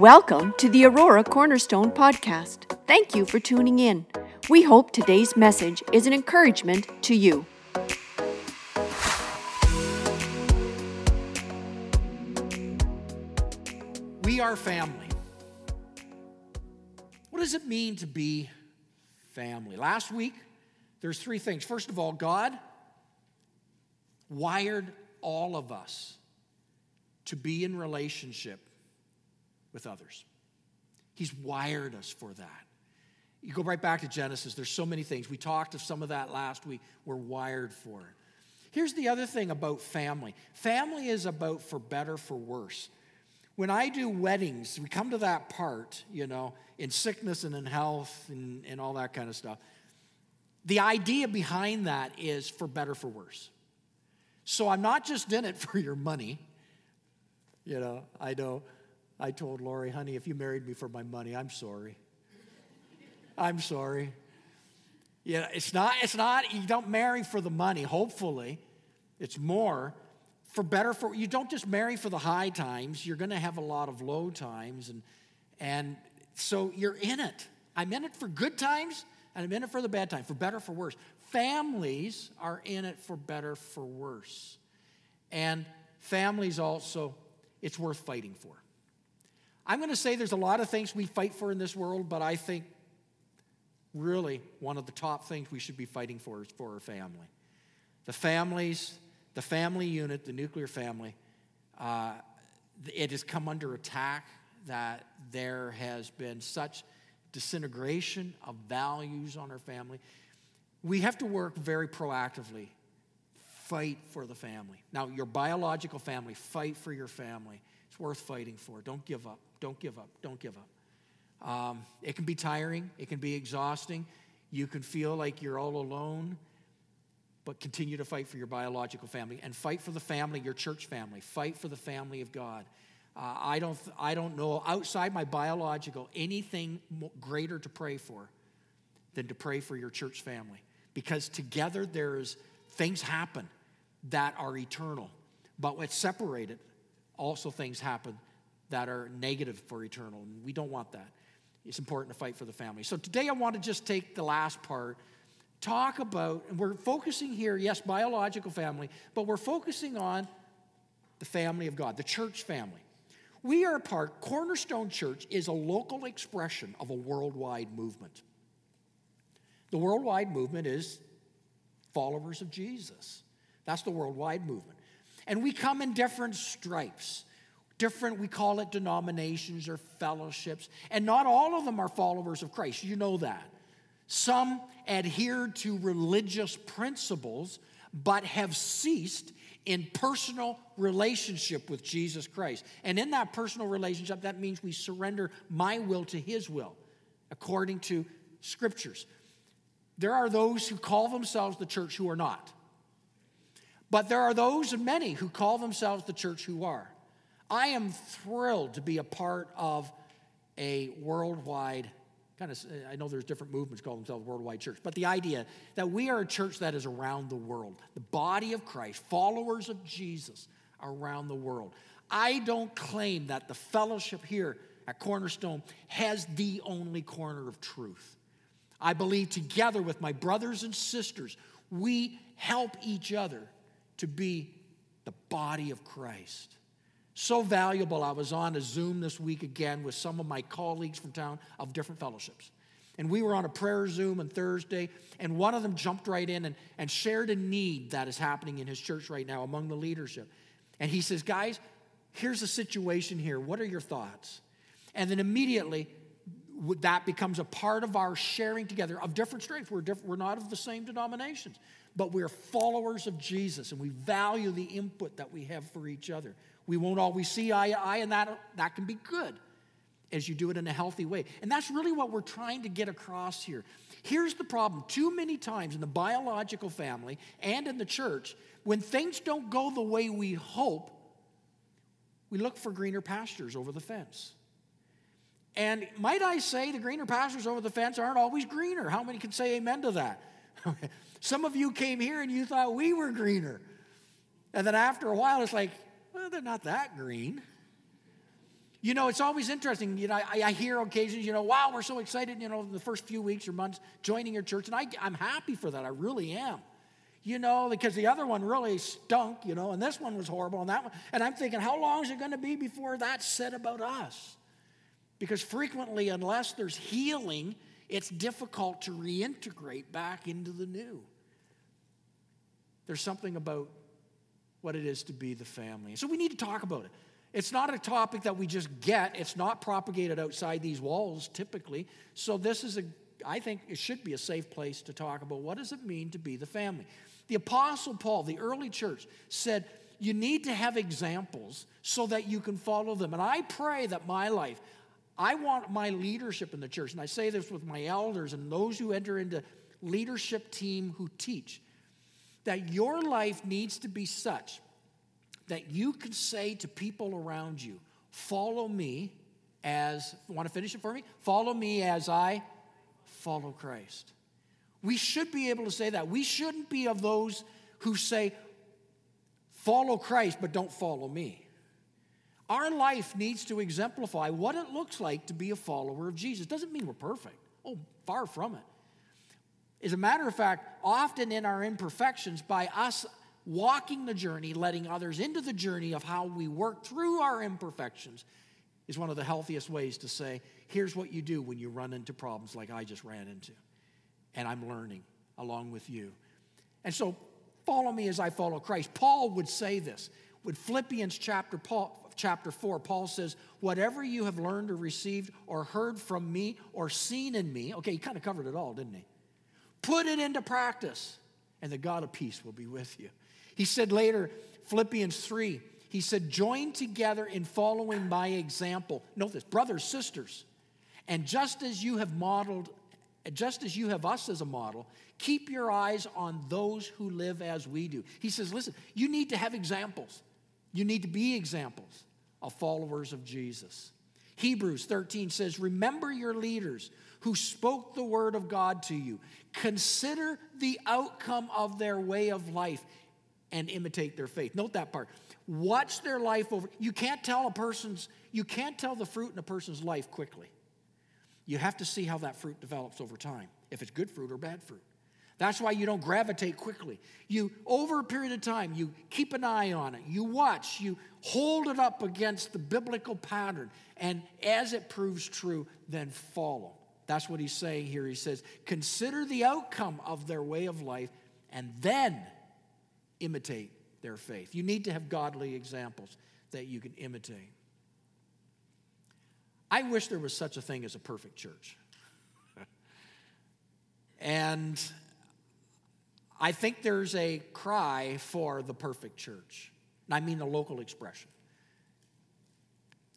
Welcome to the Aurora Cornerstone Podcast. Thank you for tuning in. We hope today's message is an encouragement to you. We are family. What does it mean to be family? Last week, there's three things. First of all, God wired all of us to be in relationship with others. He's wired us for that. You go right back to Genesis, there's so many things. We talked of some of that last week. We're wired for it. Here's the other thing about family family is about for better, for worse. When I do weddings, we come to that part, you know, in sickness and in health and, and all that kind of stuff. The idea behind that is for better, for worse. So I'm not just in it for your money. You know, I know I told Lori, honey, if you married me for my money, I'm sorry. I'm sorry. Yeah, it's not, it's not, you don't marry for the money, hopefully. It's more for better for you don't just marry for the high times, you're gonna have a lot of low times, and and so you're in it. I'm in it for good times, and I'm in it for the bad times, for better, for worse. Families are in it for better, for worse. And families also, it's worth fighting for. I'm going to say there's a lot of things we fight for in this world, but I think really one of the top things we should be fighting for is for our family. The families, the family unit, the nuclear family, uh, it has come under attack that there has been such disintegration of values on our family. We have to work very proactively. Fight for the family. Now, your biological family, fight for your family. It's worth fighting for. Don't give up. Don't give up. Don't give up. Um, it can be tiring, it can be exhausting. You can feel like you're all alone, but continue to fight for your biological family and fight for the family, your church family. Fight for the family of God. Uh, I, don't, I don't know outside my biological anything greater to pray for than to pray for your church family because together there's things happen that are eternal but what's separated also things happen that are negative for eternal. And we don't want that. It's important to fight for the family. So today I want to just take the last part, talk about, and we're focusing here, yes, biological family, but we're focusing on the family of God, the church family. We are part, Cornerstone Church is a local expression of a worldwide movement. The worldwide movement is followers of Jesus. That's the worldwide movement. And we come in different stripes different, we call it denominations or fellowships. And not all of them are followers of Christ. You know that. Some adhere to religious principles, but have ceased in personal relationship with Jesus Christ. And in that personal relationship, that means we surrender my will to his will, according to scriptures. There are those who call themselves the church who are not. But there are those, and many, who call themselves the church who are. I am thrilled to be a part of a worldwide kind of I know there's different movements call themselves worldwide church, but the idea that we are a church that is around the world, the body of Christ, followers of Jesus around the world. I don't claim that the fellowship here at Cornerstone has the only corner of truth. I believe together with my brothers and sisters, we help each other to be the body of Christ. So valuable. I was on a Zoom this week again with some of my colleagues from town of different fellowships. And we were on a prayer Zoom on Thursday, and one of them jumped right in and, and shared a need that is happening in his church right now among the leadership. And he says, Guys, here's a situation here. What are your thoughts? And then immediately, that becomes a part of our sharing together of different strengths. We're, different, we're not of the same denominations, but we're followers of Jesus, and we value the input that we have for each other. We won't always see eye to eye, and that, that can be good as you do it in a healthy way. And that's really what we're trying to get across here. Here's the problem too many times in the biological family and in the church, when things don't go the way we hope, we look for greener pastures over the fence. And might I say, the greener pastures over the fence aren't always greener. How many can say amen to that? Some of you came here and you thought we were greener. And then after a while, it's like, well, they're not that green. You know, it's always interesting. You know, I, I, hear occasions, you know, wow, we're so excited, you know, the first few weeks or months joining your church. And I, I'm happy for that. I really am. You know, because the other one really stunk, you know, and this one was horrible, and that one. And I'm thinking, how long is it going to be before that's said about us? Because frequently, unless there's healing, it's difficult to reintegrate back into the new. There's something about what it is to be the family. So we need to talk about it. It's not a topic that we just get, it's not propagated outside these walls typically. So this is a I think it should be a safe place to talk about what does it mean to be the family. The apostle Paul, the early church said you need to have examples so that you can follow them. And I pray that my life I want my leadership in the church, and I say this with my elders and those who enter into leadership team who teach, that your life needs to be such that you can say to people around you, follow me as, want to finish it for me? Follow me as I follow Christ. We should be able to say that. We shouldn't be of those who say, follow Christ, but don't follow me. Our life needs to exemplify what it looks like to be a follower of Jesus. Doesn't mean we're perfect. Oh, far from it. As a matter of fact, often in our imperfections, by us walking the journey, letting others into the journey of how we work through our imperfections, is one of the healthiest ways to say, here's what you do when you run into problems like I just ran into. And I'm learning along with you. And so, follow me as I follow Christ. Paul would say this. With Philippians chapter, Paul, chapter 4, Paul says, Whatever you have learned or received or heard from me or seen in me, okay, he kind of covered it all, didn't he? Put it into practice, and the God of peace will be with you. He said later, Philippians 3, he said, Join together in following my example. Note this, brothers, sisters, and just as you have modeled, just as you have us as a model, keep your eyes on those who live as we do. He says, Listen, you need to have examples. You need to be examples of followers of Jesus. Hebrews 13 says, Remember your leaders who spoke the word of God to you. Consider the outcome of their way of life and imitate their faith. Note that part. Watch their life over. You can't tell a person's, you can't tell the fruit in a person's life quickly. You have to see how that fruit develops over time, if it's good fruit or bad fruit. That's why you don't gravitate quickly. You, over a period of time, you keep an eye on it. You watch, you hold it up against the biblical pattern. And as it proves true, then follow. That's what he's saying here. He says, consider the outcome of their way of life and then imitate their faith. You need to have godly examples that you can imitate. I wish there was such a thing as a perfect church. and I think there's a cry for the perfect church. And I mean the local expression.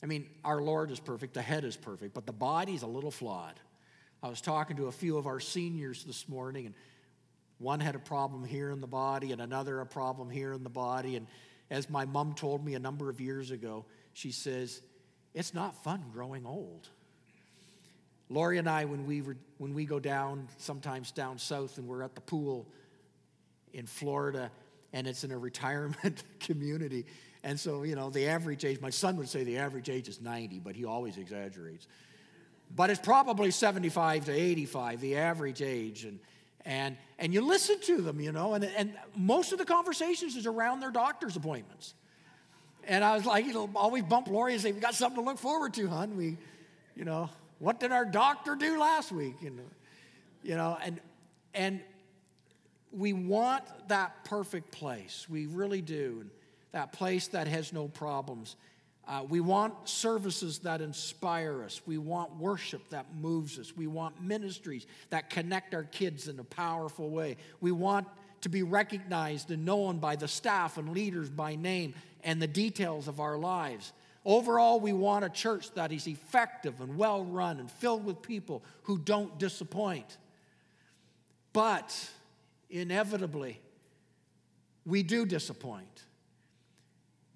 I mean, our Lord is perfect, the head is perfect, but the body's a little flawed. I was talking to a few of our seniors this morning, and one had a problem here in the body, and another a problem here in the body. And as my mom told me a number of years ago, she says, It's not fun growing old. Lori and I, when we, were, when we go down, sometimes down south, and we're at the pool, in Florida, and it's in a retirement community. And so, you know, the average age, my son would say the average age is 90, but he always exaggerates. But it's probably 75 to 85, the average age. And, and, and you listen to them, you know, and, and most of the conversations is around their doctor's appointments. And I was like, know, always bump Lori and say, we got something to look forward to, hon. We, you know, what did our doctor do last week? And, you know, and, and we want that perfect place. We really do. That place that has no problems. Uh, we want services that inspire us. We want worship that moves us. We want ministries that connect our kids in a powerful way. We want to be recognized and known by the staff and leaders by name and the details of our lives. Overall, we want a church that is effective and well run and filled with people who don't disappoint. But inevitably, we do disappoint.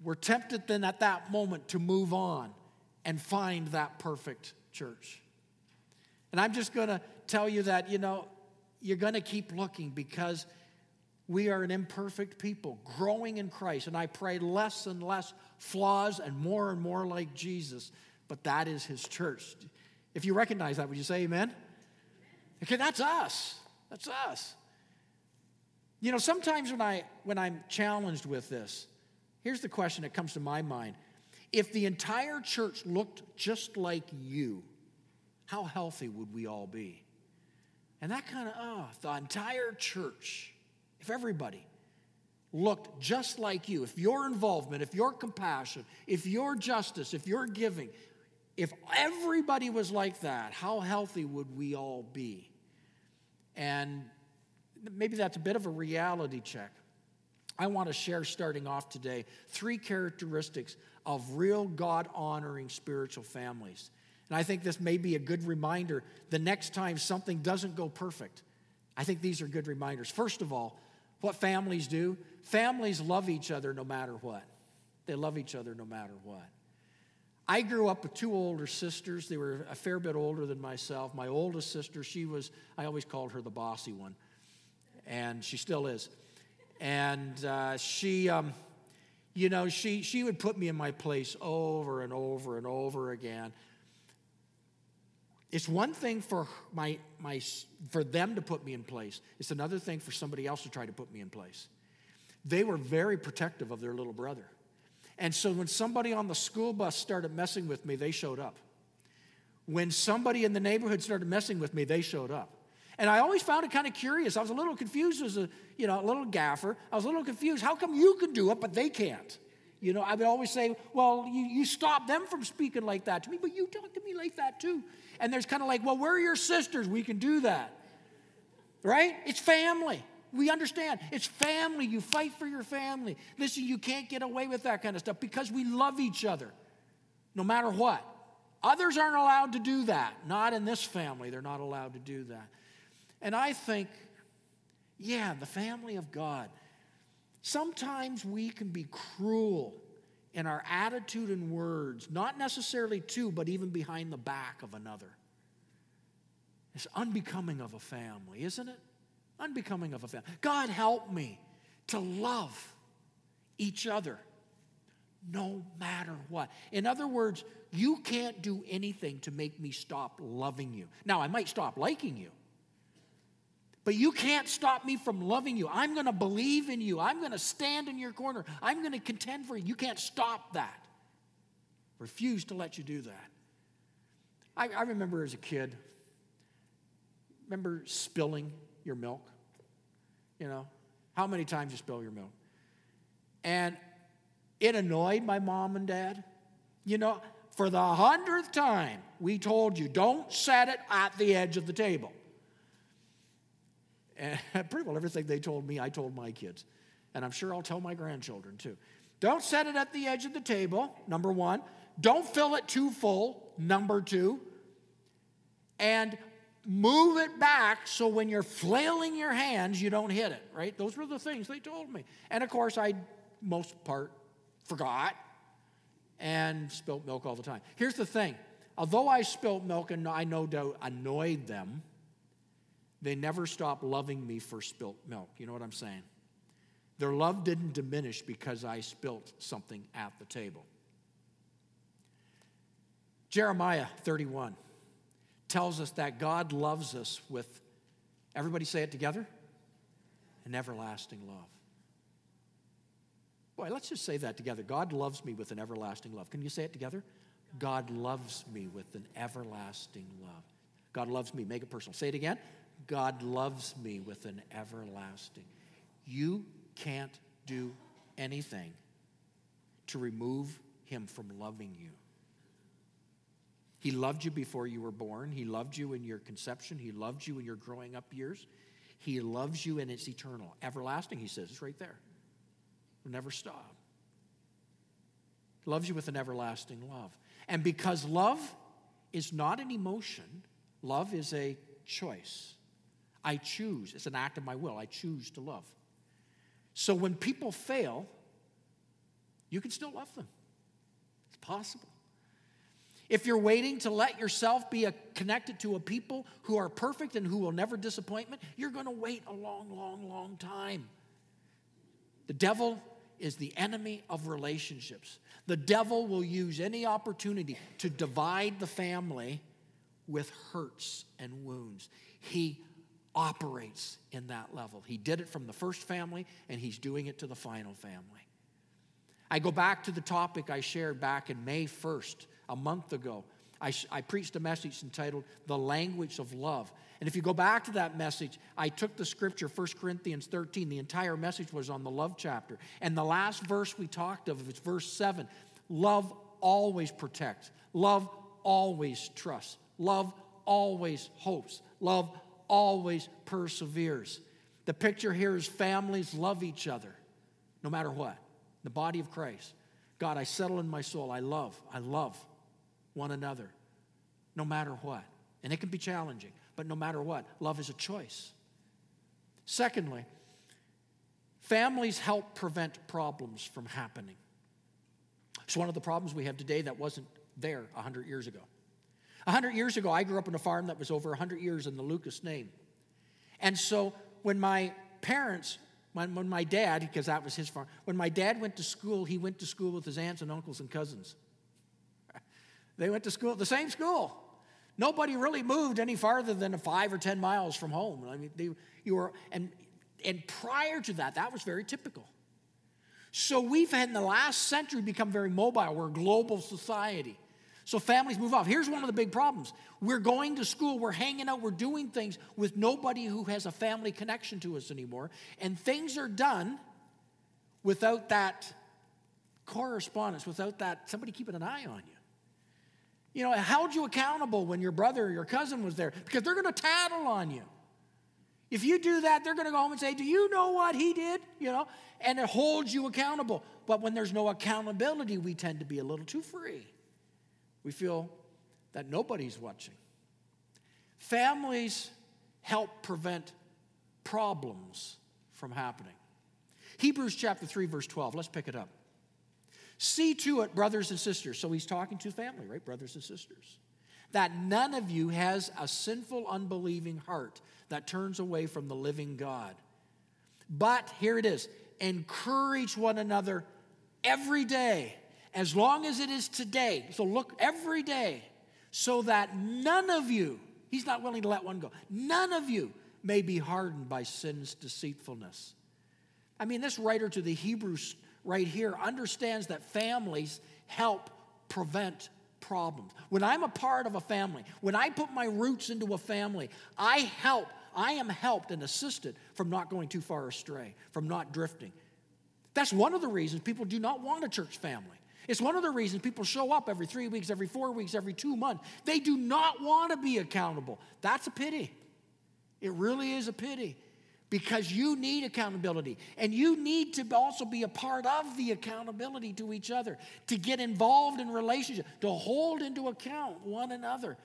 We're tempted then at that moment to move on and find that perfect church. And I'm just going to tell you that, you know, you're going to keep looking because we are an imperfect people growing in Christ. And I pray less and less flaws and more and more like Jesus but that is his church. If you recognize that, would you say amen? Okay, that's us. That's us. You know, sometimes when I when I'm challenged with this, here's the question that comes to my mind. If the entire church looked just like you, how healthy would we all be? And that kind of, ah, oh, the entire church, if everybody looked just like you, if your involvement, if your compassion, if your justice, if your giving, if everybody was like that, how healthy would we all be? And maybe that's a bit of a reality check. I want to share, starting off today, three characteristics of real God honoring spiritual families. And I think this may be a good reminder the next time something doesn't go perfect. I think these are good reminders. First of all, what families do families love each other no matter what. They love each other no matter what. I grew up with two older sisters. They were a fair bit older than myself. My oldest sister, she was, I always called her the bossy one, and she still is. And uh, she, um, you know, she, she would put me in my place over and over and over again. It's one thing for, my, my, for them to put me in place, it's another thing for somebody else to try to put me in place. They were very protective of their little brother. And so when somebody on the school bus started messing with me, they showed up. When somebody in the neighborhood started messing with me, they showed up. And I always found it kind of curious. I was a little confused as a, you know, a little gaffer. I was a little confused. How come you can do it, but they can't? You know, I would always say, well, you, you stop them from speaking like that to me, but you talk to me like that too. And there's kind of like, well, we're your sisters. We can do that. Right? It's family. We understand. It's family. You fight for your family. Listen, you can't get away with that kind of stuff because we love each other no matter what. Others aren't allowed to do that. Not in this family. They're not allowed to do that. And I think, yeah, the family of God. Sometimes we can be cruel in our attitude and words, not necessarily to, but even behind the back of another. It's unbecoming of a family, isn't it? Unbecoming of a family. God help me to love each other no matter what. In other words, you can't do anything to make me stop loving you. Now, I might stop liking you, but you can't stop me from loving you. I'm going to believe in you. I'm going to stand in your corner. I'm going to contend for you. You can't stop that. Refuse to let you do that. I, I remember as a kid, remember spilling your milk? You know, how many times you spill your milk? And it annoyed my mom and dad. You know, for the hundredth time, we told you don't set it at the edge of the table. And pretty well everything they told me, I told my kids. And I'm sure I'll tell my grandchildren too. Don't set it at the edge of the table, number one. Don't fill it too full, number two. And move it back so when you're flailing your hands, you don't hit it, right? Those were the things they told me. And of course, I, most part, forgot and spilt milk all the time. Here's the thing although I spilt milk and I no doubt annoyed them, they never stopped loving me for spilt milk. You know what I'm saying? Their love didn't diminish because I spilt something at the table. Jeremiah 31 tells us that God loves us with, everybody say it together, an everlasting love. Boy, let's just say that together. God loves me with an everlasting love. Can you say it together? God loves me with an everlasting love. God loves me. Make it personal. Say it again. God loves me with an everlasting. You can't do anything to remove him from loving you. He loved you before you were born. He loved you in your conception. He loved you in your growing up years. He loves you and it's eternal. Everlasting, he says, it's right there. It'll never stop. He loves you with an everlasting love. And because love is not an emotion, love is a choice. I choose. It's an act of my will. I choose to love. So when people fail, you can still love them. It's possible. If you're waiting to let yourself be a, connected to a people who are perfect and who will never disappointment, you're going to wait a long, long, long time. The devil is the enemy of relationships. The devil will use any opportunity to divide the family with hurts and wounds. He operates in that level. He did it from the first family, and he's doing it to the final family. I go back to the topic I shared back in May 1st, a month ago. I, I, preached a message entitled The Language of Love. And if you go back to that message, I took the scripture, 1 Corinthians 13. The entire message was on the love chapter. And the last verse we talked of is verse 7. Love always protects, love always trusts, love always hopes, love always perseveres. The picture here is families love each other no matter what. The body of Christ. God, I settle in my soul. I love, I love one another no matter what. And it can be challenging, but no matter what, love is a choice. Secondly, families help prevent problems from happening. It's one of the problems we have today that wasn't there 100 years ago. 100 years ago, I grew up on a farm that was over 100 years in the Lucas name. And so when my parents, when, when my dad, because that was his farm, when my dad went to school, he went to school with his aunts and uncles and cousins. They went to school, the same school. Nobody really moved any farther than five or 10 miles from home. I mean, they, you were, and, and prior to that, that was very typical. So we've had in the last century become very mobile. We're a global society. So families move off. Here's one of the big problems we're going to school, we're hanging out, we're doing things with nobody who has a family connection to us anymore. And things are done without that correspondence, without that somebody keeping an eye on you. You know, held you accountable when your brother or your cousin was there because they're going to tattle on you. If you do that, they're going to go home and say, Do you know what he did? You know, and it holds you accountable. But when there's no accountability, we tend to be a little too free. We feel that nobody's watching. Families help prevent problems from happening. Hebrews chapter 3, verse 12. Let's pick it up. See to it, brothers and sisters. So he's talking to family, right? Brothers and sisters. That none of you has a sinful, unbelieving heart that turns away from the living God. But here it is encourage one another every day as long as it is today. So look every day, so that none of you, he's not willing to let one go, none of you may be hardened by sin's deceitfulness. I mean, this writer to the Hebrews right here understands that families help prevent problems. When I'm a part of a family, when I put my roots into a family, I help, I am helped and assisted from not going too far astray, from not drifting. That's one of the reasons people do not want a church family. It's one of the reasons people show up every three weeks, every four weeks, every two months. They do not want to be accountable. That's a pity. It really is a pity because you need accountability and you need to also be a part of the accountability to each other, to get involved in relationship, to hold into account one another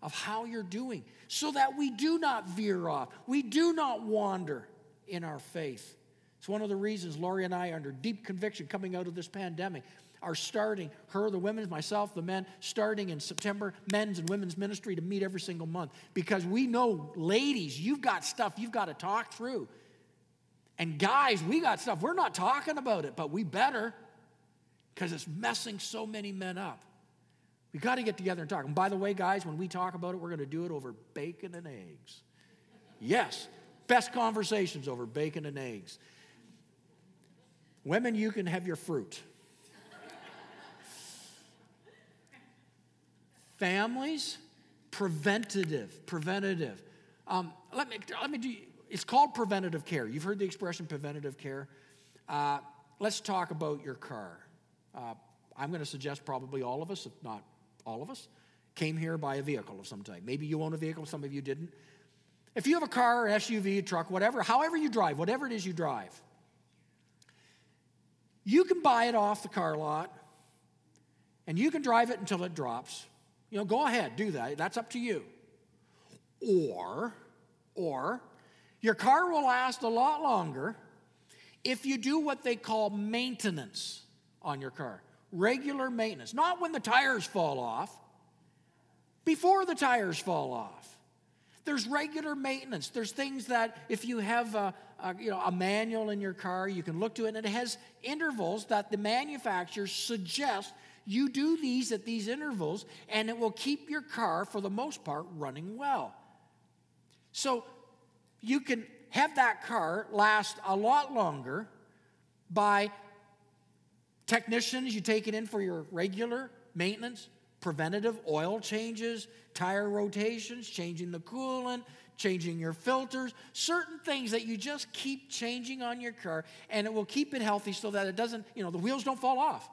of how you're doing so that we do not veer off, we do not wander in our faith. It's one of the reasons Lori and I under deep conviction coming out of this pandemic are starting, her, the women, myself, the men, starting in September, men's and women's ministry to meet every single month. Because we know, ladies, you've got stuff you've got to talk through. And guys, we got stuff. We're not talking about it, but we better because it's messing so many men up. We got to get together and talk. And by the way, guys, when we talk about it, we're going to do it over bacon and eggs. Yes, best conversations over bacon and eggs. Women, you can have your fruit. families, preventative, preventative. Um, let me, let me do, it's called preventative care. You've heard the expression preventative care. Uh, let's talk about your car. Uh, I'm going to suggest probably all of us, if not all of us, came here by a vehicle of some type. Maybe you own a vehicle, some of you didn't. If you have a car, SUV, truck, whatever, however you drive, whatever it is you drive, you can buy it off the car lot and you can drive it until it drops. You know, go ahead, do that. That's up to you. Or, or, your car will last a lot longer if you do what they call maintenance on your car. Regular maintenance. Not when the tires fall off, before the tires fall off. There's regular maintenance. There's things that if you have a, a, you know, a manual in your car, you can look to it, and it has intervals that the manufacturer suggests you do these at these intervals, and it will keep your car, for the most part, running well. So you can have that car last a lot longer by technicians, you take it in for your regular maintenance, preventative oil changes, tire rotations, changing the coolant, changing your filters, certain things that you just keep changing on your car, and it will keep it healthy so that it doesn't, you know, the wheels don't fall off,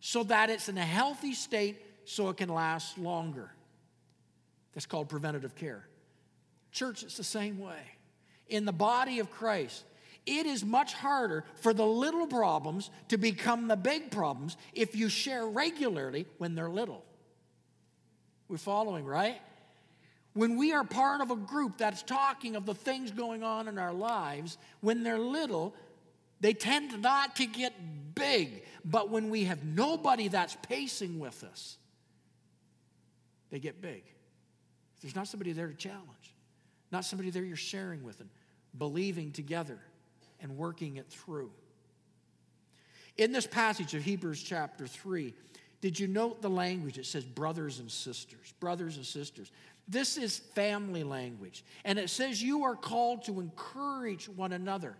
so that it's in a healthy state so it can last longer. That's called preventative care. Church, it's the same way. In the body of Christ, it is much harder for the little problems to become the big problems if you share regularly when they're little. We're following, right? When we are part of a group that's talking of the things going on in our lives, when they're little, they tend not to get big. But when we have nobody that's pacing with us, they get big. If There's not somebody there to challenge, not somebody there you're sharing with and believing together and working it through. In this passage of Hebrews chapter 3, did you note the language? It says brothers and sisters, brothers and sisters. This is family language. And it says you are called to encourage one another.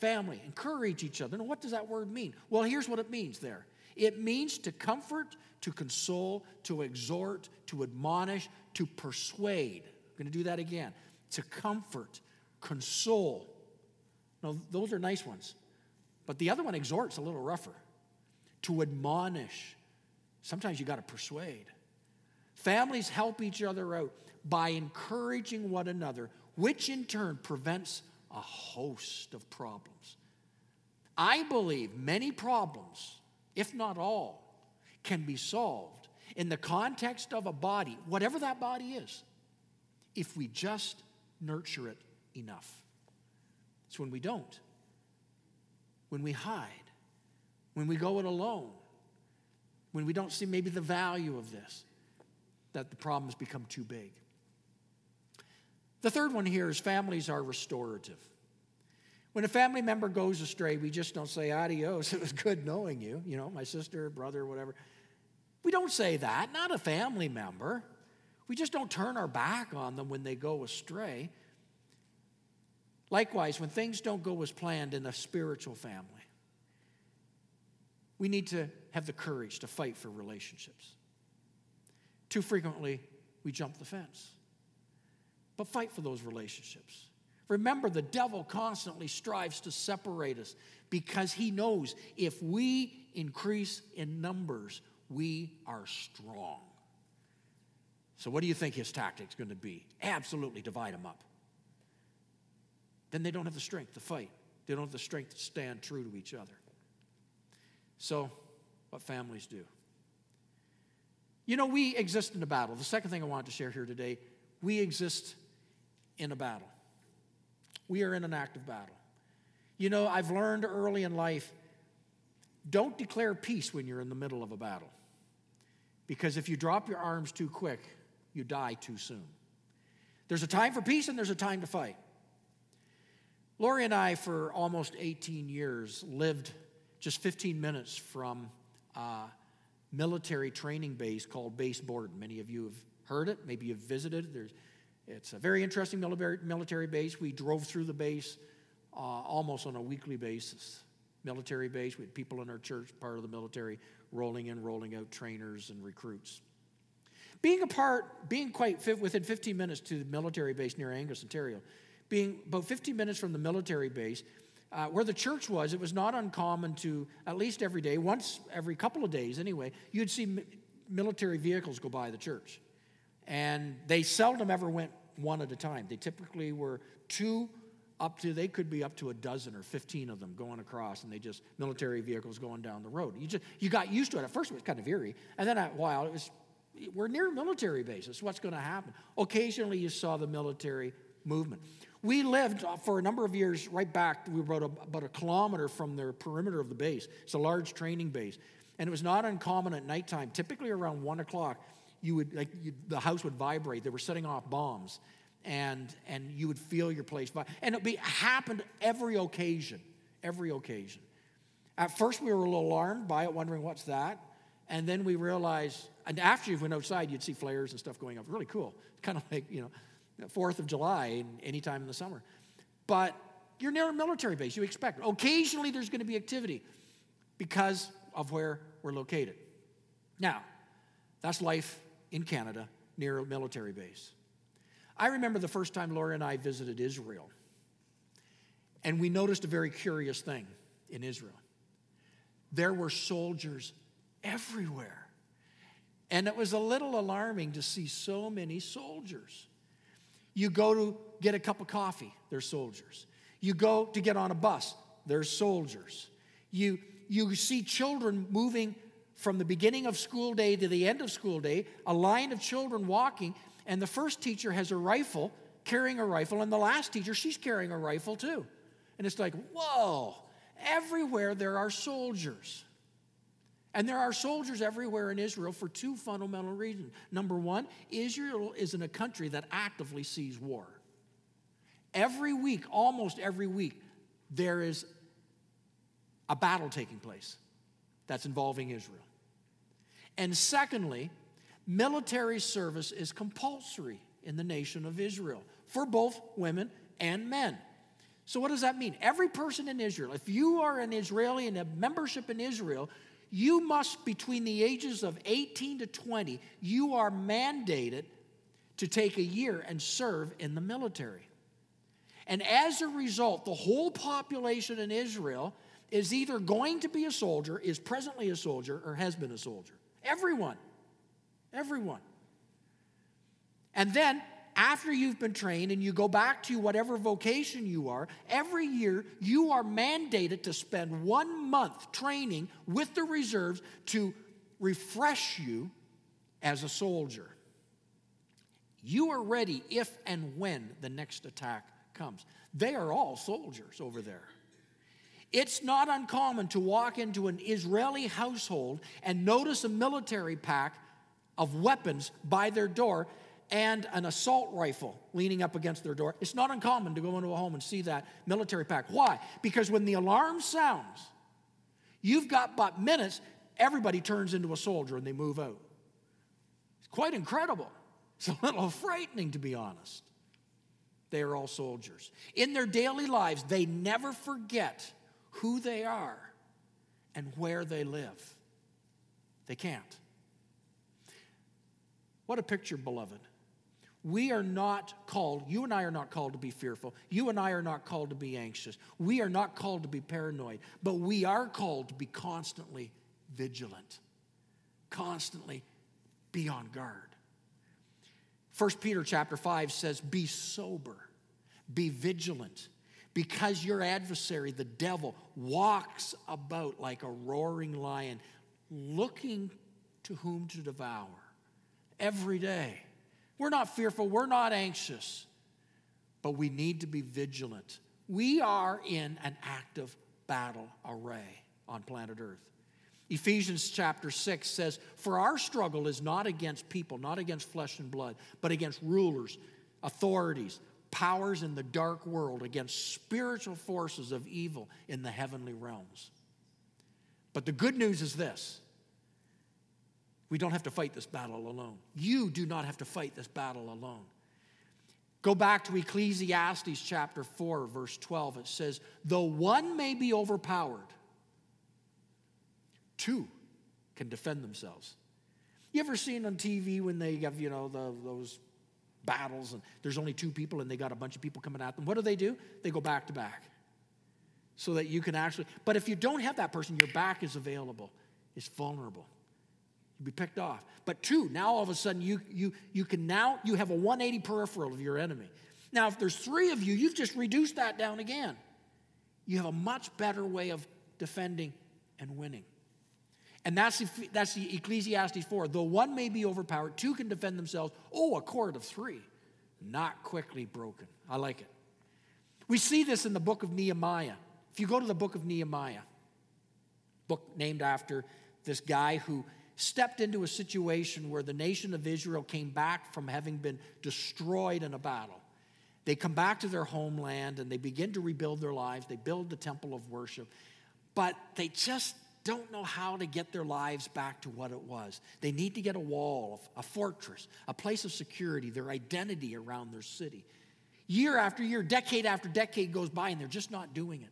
Family, encourage each other. Now, what does that word mean? Well, here's what it means there it means to comfort, to console, to exhort, to admonish, to persuade. I'm going to do that again. To comfort, console. Now, those are nice ones. But the other one, exhort's a little rougher to admonish. Sometimes you got to persuade. Families help each other out by encouraging one another, which in turn prevents a host of problems. I believe many problems, if not all, can be solved in the context of a body, whatever that body is, if we just nurture it enough. It's when we don't, when we hide, when we go it alone, when we don't see maybe the value of this, that the problems become too big. The third one here is families are restorative. When a family member goes astray, we just don't say adios. It was good knowing you, you know, my sister, brother, whatever. We don't say that, not a family member. We just don't turn our back on them when they go astray. Likewise, when things don't go as planned in a spiritual family, we need to have the courage to fight for relationships. Too frequently, we jump the fence. But fight for those relationships. Remember, the devil constantly strives to separate us because he knows if we increase in numbers, we are strong. So, what do you think his tactic is going to be? Absolutely divide them up. Then they don't have the strength to fight, they don't have the strength to stand true to each other. So, what families do. You know, we exist in a battle. The second thing I wanted to share here today we exist in a battle. We are in an active battle. You know, I've learned early in life don't declare peace when you're in the middle of a battle. Because if you drop your arms too quick, you die too soon. There's a time for peace and there's a time to fight. Lori and I, for almost 18 years, lived just 15 minutes from a military training base called Base Borden. Many of you have heard it, maybe you've visited. There's, it's a very interesting military base. We drove through the base uh, almost on a weekly basis. Military base, we had people in our church, part of the military, rolling in, rolling out trainers and recruits. Being a part, being quite within 15 minutes to the military base near Angus, Ontario, being about 15 minutes from the military base, uh, where the church was, it was not uncommon to, at least every day, once every couple of days anyway, you'd see mi- military vehicles go by the church. And they seldom ever went one at a time. They typically were two up to, they could be up to a dozen or 15 of them going across, and they just, military vehicles going down the road. You just, you got used to it. At first, it was kind of eerie. And then a while, it was, we're near military bases. What's going to happen? Occasionally, you saw the military movement. We lived for a number of years right back, we were about a, kilometer from the perimeter of the base. It's a large training base. And it was not uncommon at nighttime, typically around one o'clock, you would, like, the house would vibrate. They were setting off bombs. and, and you would feel your place. And it be, happened every occasion, every occasion. At first, we were a little alarmed by it, wondering what's that. And then we realized, and after you went outside, you'd see flares and stuff going up. Really cool. Kind of like, you know, 4th of July, and anytime in the summer. But you're near a military base, you expect. Occasionally, there's going to be activity because of where we're located. Now, that's life in Canada near a military base. I remember the first time Lori and I visited Israel, and we noticed a very curious thing in Israel. There were soldiers everywhere. And it was a little alarming to see so many soldiers. You go to get a cup of coffee, there's soldiers. You go to get on a bus, there's soldiers. You, you see children moving from the beginning of school day to the end of school day, a line of children walking, and the first teacher has a rifle, carrying a rifle, and the last teacher, she's carrying a rifle too. And it's like, whoa, everywhere there are soldiers. And there are soldiers everywhere in Israel for two fundamental reasons. Number one, Israel is in a country that actively sees war. Every week, almost every week, there is a battle taking place that's involving Israel. And secondly, military service is compulsory in the nation of Israel for both women and men. So, what does that mean? Every person in Israel, if you are an Israeli and have membership in Israel, you must, between the ages of 18 to 20, you are mandated to take a year and serve in the military. And as a result, the whole population in Israel is either going to be a soldier, is presently a soldier, or has been a soldier. Everyone. Everyone. And then, after you've been trained and you go back to whatever vocation you are, every year you are mandated to spend one month training with the reserves to refresh you as a soldier. You are ready if and when the next attack comes. They are all soldiers over there. It's not uncommon to walk into an Israeli household and notice a military pack of weapons by their door and an assault rifle leaning up against their door. It's not uncommon to go into a home and see that military pack. Why? Because when the alarm sounds, you've got but minutes, everybody turns into a soldier and they move out. It's quite incredible. It's a little frightening, to be honest. They are all soldiers. In their daily lives, they never forget who they are and where they live. They can't. What a picture, beloved. We are not called, you and I are not called to be fearful. You and I are not called to be anxious. We are not called to be paranoid, but we are called to be constantly vigilant, constantly be on guard. 1 Peter chapter 5 says, Be sober, be vigilant because your adversary, the devil, walks about like a roaring lion, looking to whom to devour every day. We're not fearful, we're not anxious, but we need to be vigilant. We are in an active battle array on planet Earth. Ephesians chapter 6 says, For our struggle is not against people, not against flesh and blood, but against rulers, authorities, powers in the dark world against spiritual forces of evil in the heavenly realms. But the good news is this we don't have to fight this battle alone. You do not have to fight this battle alone. Go back to Ecclesiastes chapter 4, verse 12. It says, Though one may be overpowered, two can defend themselves. You ever seen on TV when they have, you know, the, those battles and there's only two people and they got a bunch of people coming at them. What do they do? They go back to back so that you can actually. But if you don't have that person, your back is available, it's vulnerable. You'd be picked off. But two, now all of a sudden you, you, you can now, you have a 180 peripheral of your enemy. Now, if there's three of you, you've just reduced that down again. You have a much better way of defending and winning. And that's, that's the Ecclesiastes 4. Though one may be overpowered, two can defend themselves. Oh, a cord of three, not quickly broken. I like it. We see this in the book of Nehemiah. If you go to the book of Nehemiah, book named after this guy who stepped into a situation where the nation of Israel came back from having been destroyed in a battle. They come back to their homeland and they begin to rebuild their lives. They build the temple of worship, but they just don't know how to get their lives back to what it was. They need to get a wall, a fortress, a place of security, their identity around their city. Year after year, decade after decade goes by, and they're just not doing it.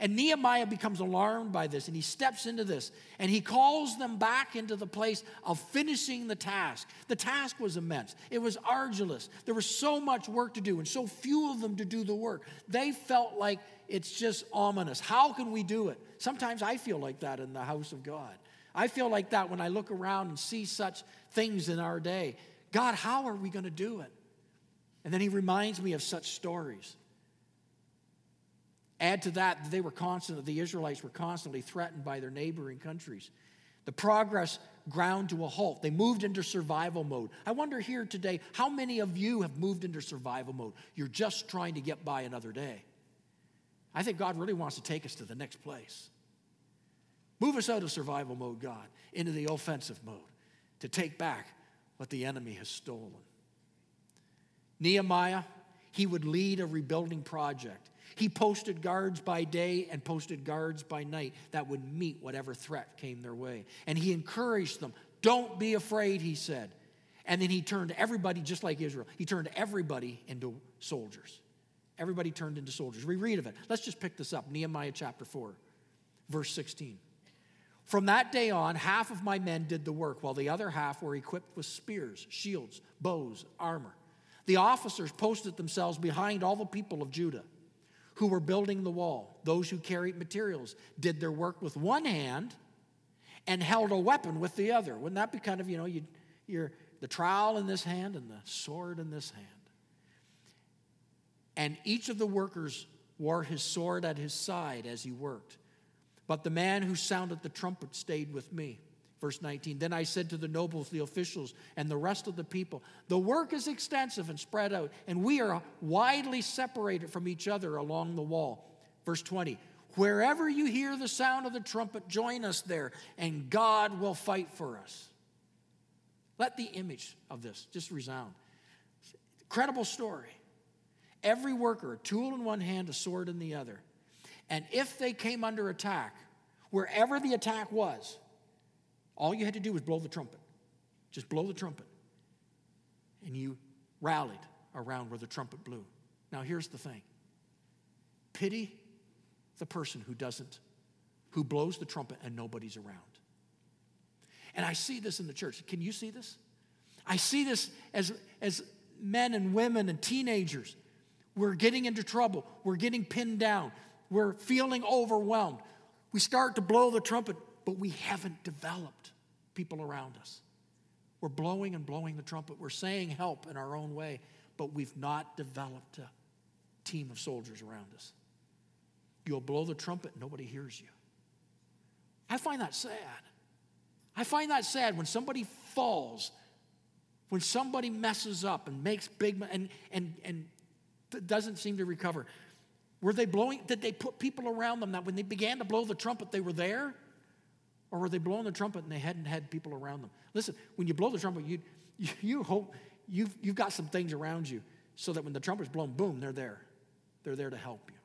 And Nehemiah becomes alarmed by this and he steps into this and he calls them back into the place of finishing the task. The task was immense, it was arduous. There was so much work to do and so few of them to do the work. They felt like it's just ominous. How can we do it? Sometimes I feel like that in the house of God. I feel like that when I look around and see such things in our day. God, how are we going to do it? And then he reminds me of such stories. Add to that, they were constantly, the Israelites were constantly threatened by their neighboring countries. The progress ground to a halt. They moved into survival mode. I wonder here today, how many of you have moved into survival mode? You're just trying to get by another day. I think God really wants to take us to the next place. Move us out of survival mode, God, into the offensive mode to take back what the enemy has stolen. Nehemiah, he would lead a rebuilding project. He posted guards by day and posted guards by night that would meet whatever threat came their way. And he encouraged them. Don't be afraid, he said. And then he turned everybody, just like Israel, he turned everybody into soldiers. Everybody turned into soldiers. We read of it. Let's just pick this up Nehemiah chapter 4, verse 16. From that day on, half of my men did the work, while the other half were equipped with spears, shields, bows, armor. The officers posted themselves behind all the people of Judah who were building the wall. Those who carried materials did their work with one hand and held a weapon with the other. Wouldn't that be kind of, you know, you, you're the trowel in this hand and the sword in this hand? And each of the workers wore his sword at his side as he worked. But the man who sounded the trumpet stayed with me. Verse 19 Then I said to the nobles, the officials, and the rest of the people, The work is extensive and spread out, and we are widely separated from each other along the wall. Verse 20 Wherever you hear the sound of the trumpet, join us there, and God will fight for us. Let the image of this just resound. Incredible story. Every worker, a tool in one hand, a sword in the other. And if they came under attack, wherever the attack was, all you had to do was blow the trumpet. Just blow the trumpet. And you rallied around where the trumpet blew. Now, here's the thing pity the person who doesn't, who blows the trumpet and nobody's around. And I see this in the church. Can you see this? I see this as, as men and women and teenagers. We're getting into trouble. We're getting pinned down. We're feeling overwhelmed. We start to blow the trumpet but we haven't developed people around us. We're blowing and blowing the trumpet. We're saying help in our own way, but we've not developed a team of soldiers around us. You'll blow the trumpet, nobody hears you. I find that sad. I find that sad when somebody falls, when somebody messes up and makes big and and and doesn't seem to recover. Were they blowing? Did they put people around them that when they began to blow the trumpet, they were there? Or were they blowing the trumpet and they hadn't had people around them? Listen, when you blow the trumpet, you, you hope you've, you've got some things around you so that when the trumpet's blown, boom, they're there. They're there to help you.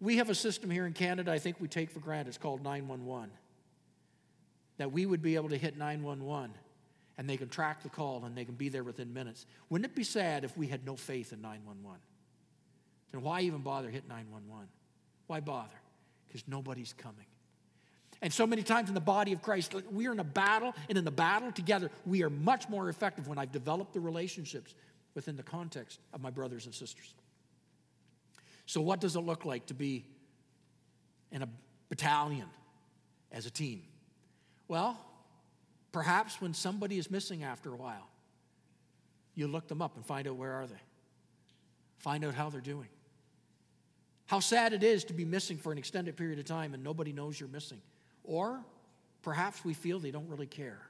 We have a system here in Canada I think we take for granted. It's called 911. That we would be able to hit 911 and they can track the call and they can be there within minutes. Wouldn't it be sad if we had no faith in 911? Then why even bother hit 911? Why bother? Because nobody's coming. And so many times in the body of Christ, we are in a battle, and in the battle together, we are much more effective when I've developed the relationships within the context of my brothers and sisters. So, what does it look like to be in a battalion as a team? Well, perhaps when somebody is missing after a while, you look them up and find out where are they. Find out how they're doing. How sad it is to be missing for an extended period of time and nobody knows you're missing. Or perhaps we feel they don't really care.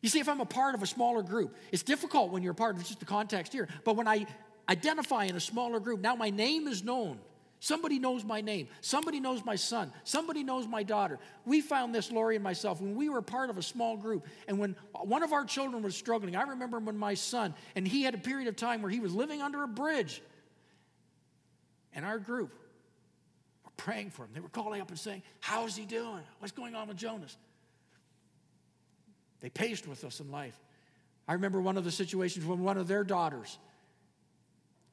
You see, if I'm a part of a smaller group, it's difficult when you're a part of just the context here. But when I identify in a smaller group, now my name is known. Somebody knows my name. Somebody knows my son. Somebody knows my daughter. We found this, Lori and myself, when we were part of a small group. And when one of our children was struggling, I remember when my son, and he had a period of time where he was living under a bridge. And our group praying for him. They were calling up and saying, How's he doing? What's going on with Jonas? They paced with us in life. I remember one of the situations when one of their daughters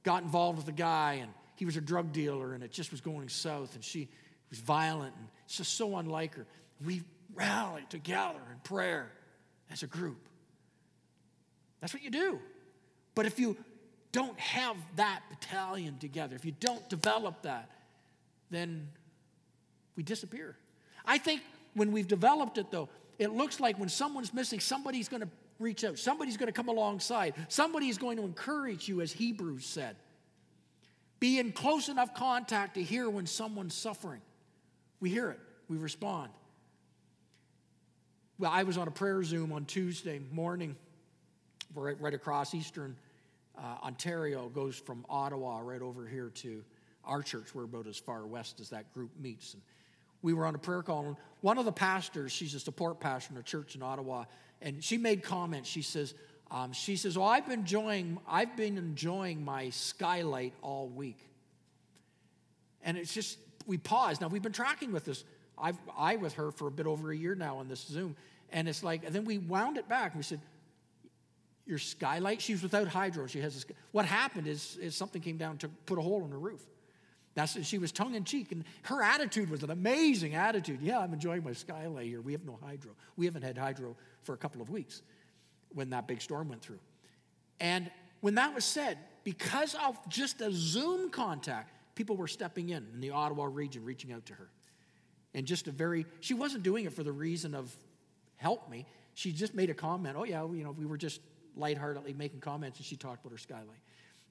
got involved with a guy and he was a drug dealer and it just was going south and she was violent and it's just so unlike her. We rallied together in prayer as a group. That's what you do. But if you don't have that battalion together, if you don't develop that, then we disappear. I think when we've developed it, though, it looks like when someone's missing, somebody's going to reach out, somebody's going to come alongside, somebody's going to encourage you, as Hebrews said. Be in close enough contact to hear when someone's suffering. We hear it, we respond. Well, I was on a prayer Zoom on Tuesday morning, right, right across Eastern uh, Ontario, goes from Ottawa right over here to our church. We're about as far west as that group meets. And we were on a prayer call, and one of the pastors, she's a support pastor in a church in Ottawa, and she made comments. She says, um, she says, "Well, I've been enjoying, I've been enjoying my skylight all week." And it's just we paused. Now we've been tracking with this. I've I with her for a bit over a year now on this Zoom, and it's like, and then we wound it back. And we said, "Your skylight." She's without hydro. She has. A, what happened is, is something came down to put a hole in her roof. That's she was tongue in cheek, and her attitude was an amazing attitude. Yeah, I'm enjoying my skylight here. We have no hydro. We haven't had hydro for a couple of weeks when that big storm went through. And when that was said, because of just a Zoom contact, people were stepping in in the Ottawa region, reaching out to her. And just a very, she wasn't doing it for the reason of help me. She just made a comment. Oh, yeah, you know, we were just lightheartedly making comments, and she talked about her skylight.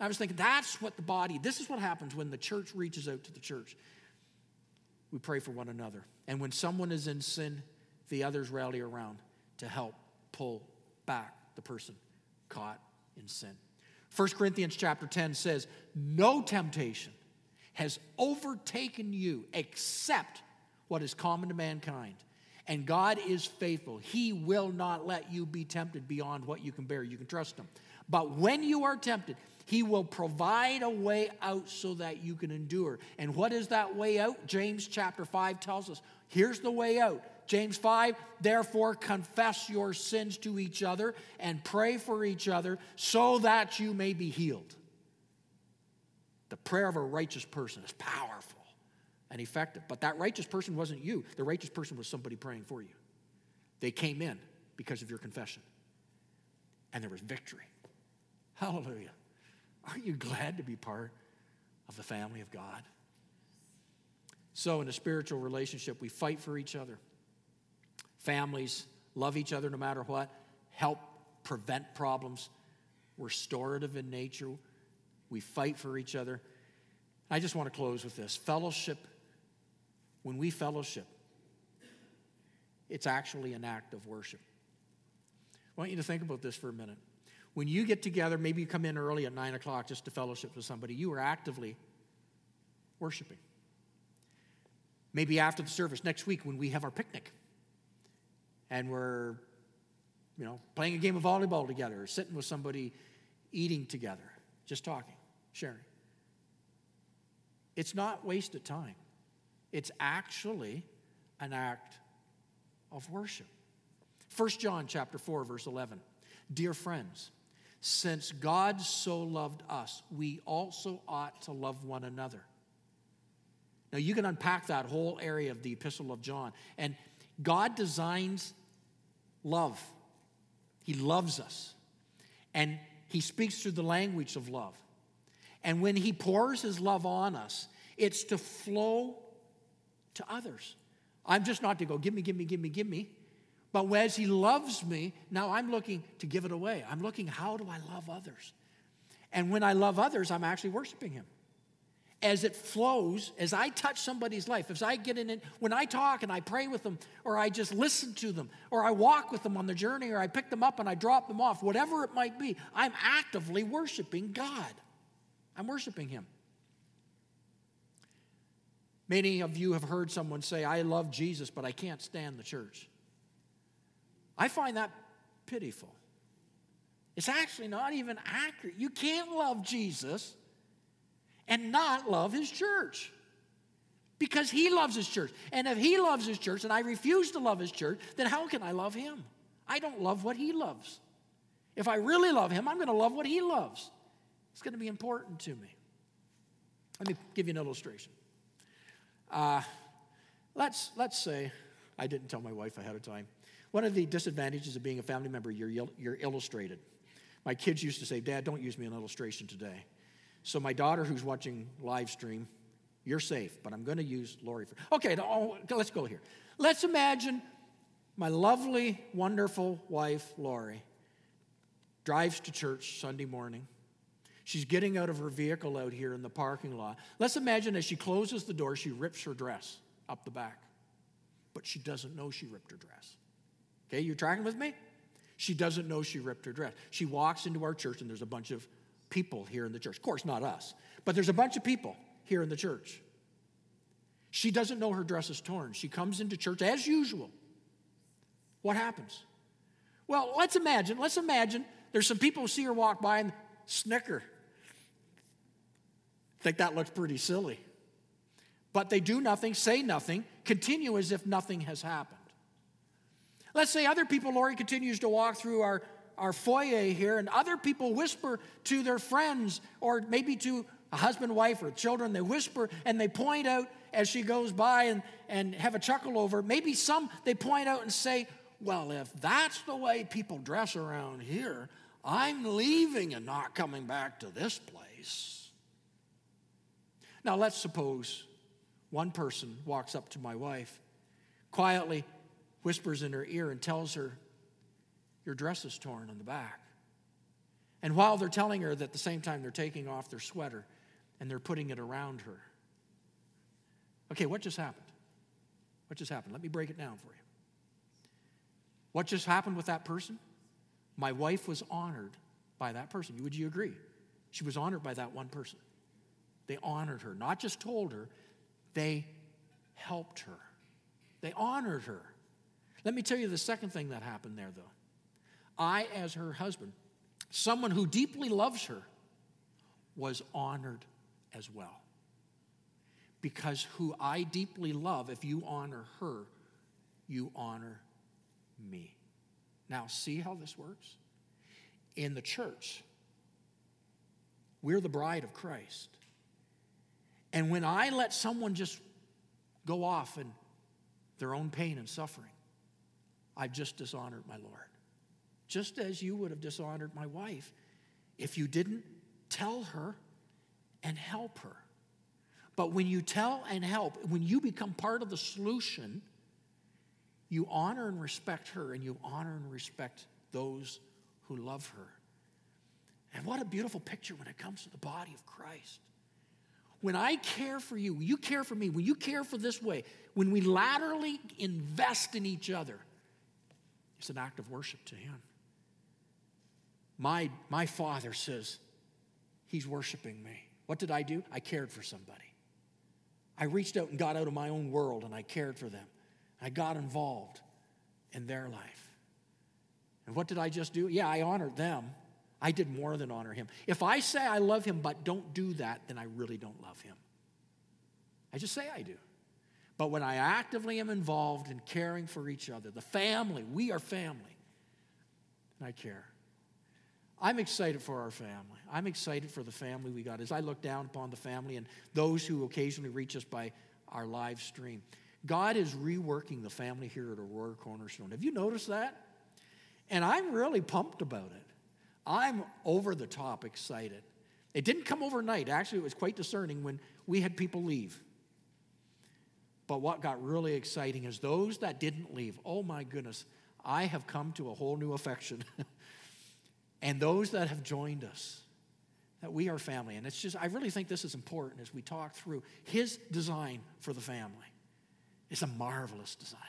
I was thinking, that's what the body, this is what happens when the church reaches out to the church. We pray for one another. And when someone is in sin, the others rally around to help pull back the person caught in sin. 1 Corinthians chapter 10 says, No temptation has overtaken you except what is common to mankind. And God is faithful. He will not let you be tempted beyond what you can bear. You can trust Him. But when you are tempted, He will provide a way out so that you can endure. And what is that way out? James chapter 5 tells us here's the way out James 5, therefore confess your sins to each other and pray for each other so that you may be healed. The prayer of a righteous person is powerful and effective. But that righteous person wasn't you, the righteous person was somebody praying for you. They came in because of your confession, and there was victory. Hallelujah. Aren't you glad to be part of the family of God? So, in a spiritual relationship, we fight for each other. Families love each other no matter what, help prevent problems, we're restorative in nature, we fight for each other. I just want to close with this fellowship, when we fellowship, it's actually an act of worship. I want you to think about this for a minute. When you get together, maybe you come in early at nine o'clock just to fellowship with somebody, you are actively worshiping. Maybe after the service next week when we have our picnic and we're, you know, playing a game of volleyball together, or sitting with somebody eating together, just talking, sharing. It's not wasted time. It's actually an act of worship. 1 John chapter 4 verse 11. Dear friends, since God so loved us, we also ought to love one another. Now you can unpack that whole area of the epistle of John and God designs love. He loves us. And He speaks through the language of love. And when He pours His love on us, it's to flow to others. I'm just not to go, give me, give me, give me, give me. But as He loves me, now I'm looking to give it away. I'm looking, how do I love others? And when I love others, I'm actually worshiping Him as it flows, as I touch somebody's life, as I get in it, when I talk and I pray with them, or I just listen to them, or I walk with them on the journey, or I pick them up and I drop them off, whatever it might be, I'm actively worshiping God. I'm worshiping Him. Many of you have heard someone say, I love Jesus, but I can't stand the church. I find that pitiful. It's actually not even accurate. You can't love Jesus and not love his church because he loves his church. And if he loves his church and I refuse to love his church, then how can I love him? I don't love what he loves. If I really love him, I'm going to love what he loves. It's going to be important to me. Let me give you an illustration. Uh, let's, let's say, I didn't tell my wife ahead of time. One of the disadvantages of being a family member, you're, you're illustrated. My kids used to say, Dad, don't use me in illustration today. So my daughter, who's watching live stream, you're safe, but I'm going to use Lori for. Okay, oh, let's go here. Let's imagine my lovely, wonderful wife, Lori, drives to church Sunday morning. She's getting out of her vehicle out here in the parking lot. Let's imagine as she closes the door, she rips her dress up the back. But she doesn't know she ripped her dress. Okay, you tracking with me? She doesn't know she ripped her dress. She walks into our church, and there's a bunch of people here in the church. Of course, not us, but there's a bunch of people here in the church. She doesn't know her dress is torn. She comes into church as usual. What happens? Well, let's imagine, let's imagine there's some people who see her walk by and snicker. Think that looks pretty silly. But they do nothing, say nothing, continue as if nothing has happened. Let's say other people, Lori continues to walk through our, our foyer here, and other people whisper to their friends or maybe to a husband, wife, or children. They whisper and they point out as she goes by and, and have a chuckle over. Maybe some they point out and say, Well, if that's the way people dress around here, I'm leaving and not coming back to this place. Now, let's suppose one person walks up to my wife, quietly whispers in her ear and tells her, Your dress is torn on the back. And while they're telling her that at the same time they're taking off their sweater and they're putting it around her. Okay, what just happened? What just happened? Let me break it down for you. What just happened with that person? My wife was honored by that person. Would you agree? She was honored by that one person. They honored her, not just told her, they helped her. They honored her. Let me tell you the second thing that happened there, though. I, as her husband, someone who deeply loves her, was honored as well. Because who I deeply love, if you honor her, you honor me. Now, see how this works? In the church, we're the bride of Christ. And when I let someone just go off in their own pain and suffering, I've just dishonored my Lord. Just as you would have dishonored my wife if you didn't tell her and help her. But when you tell and help, when you become part of the solution, you honor and respect her and you honor and respect those who love her. And what a beautiful picture when it comes to the body of Christ. When I care for you, you care for me, when you care for this way, when we laterally invest in each other, it's an act of worship to Him. My, my father says, He's worshiping me. What did I do? I cared for somebody. I reached out and got out of my own world and I cared for them. I got involved in their life. And what did I just do? Yeah, I honored them. I did more than honor him. If I say I love him but don't do that, then I really don't love him. I just say I do. But when I actively am involved in caring for each other, the family, we are family, and I care. I'm excited for our family. I'm excited for the family we got as I look down upon the family and those who occasionally reach us by our live stream. God is reworking the family here at Aurora Cornerstone. Have you noticed that? And I'm really pumped about it. I'm over the top excited. It didn't come overnight. Actually, it was quite discerning when we had people leave. But what got really exciting is those that didn't leave, oh my goodness, I have come to a whole new affection. and those that have joined us, that we are family. And it's just, I really think this is important as we talk through his design for the family. It's a marvelous design.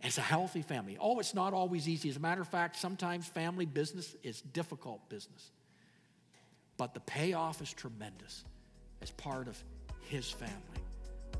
It's a healthy family. Oh, it's not always easy. As a matter of fact, sometimes family business is difficult business. But the payoff is tremendous as part of his family.